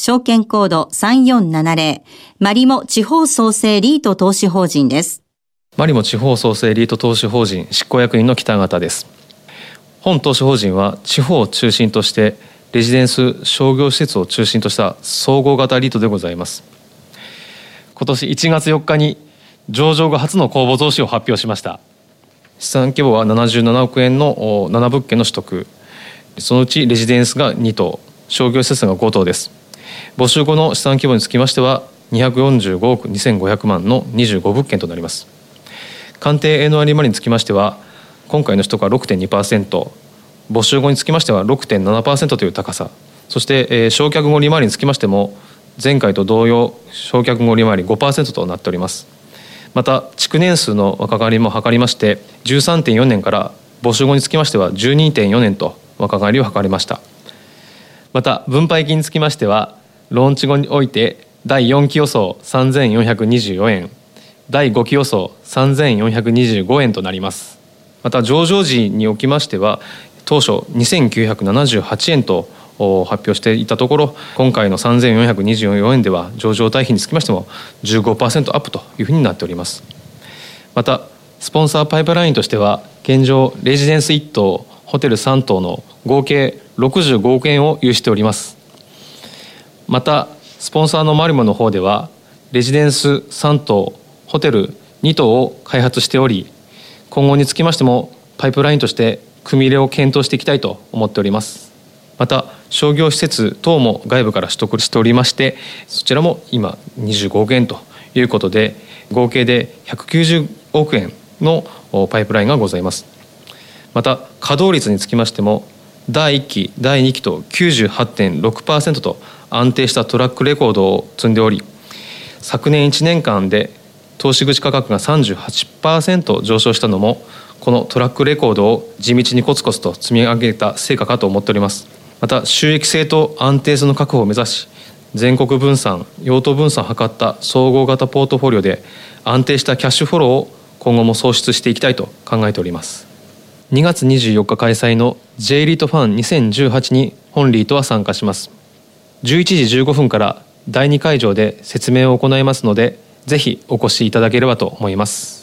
証券コード3470、マリモ地方創生リート投資法人です。マリモ地方創生リート投資法人執行役員の北方です。本投資法人は地方を中心としてレジデンス商業施設を中心とした総合型リートでございます。今年1月4日に上場後初の公募増資を発表しました。資産規模は77億円の7物件の取得そのうちレジデンスが2棟商業施設が5棟です募集後の資産規模につきましては245億2500万の25物件となります。鑑定 N 割利回りにつきましては今回の取得は6.2%募集後につきましては6.7%という高さ。そして、えー、焼却後利回りにつきましても前回と同様焼却後利回り5%となっております。また築年数の若返りも図りまして13.4年から募集後につきましては12.4年と若返りを図りました。また分配金につきましてはローンチ後において第4期予想3424円第5期予想3425円となります。また上場時におきましては当初2978円と発表していたところ今回の3424円では上場対比につきましても15%アップというふうになっております。またスポンサーパイプラインとしては現状レジデンス1棟ホテル3棟の合計65億円を有しております。またスポンサーのマリモの方ではレジデンス3棟ホテル2棟を開発しており今後につきましてもパイプラインとして組み入れを検討していきたいと思っております。また商業施設等も外部から取得しておりましてそちらも今25億円ということで合計で190億円のパイプラインがございます。また稼働率につきましても第1期第2期と98.6%と安定したトラックレコードを積んでおり昨年1年間で投資口価格が38%上昇したのもこのトラックレコードを地道にコツコツと積み上げた成果かと思っております。また収益性と安定性の確保を目指し全国分散用途分散を図った総合型ポートフォリオで安定したキャッシュフォローを今後も創出していきたいと考えております。2月24日開催の J リートファン2018に本リートは参加します。11時15分から第2会場で説明を行いますのでぜひお越しいただければと思います。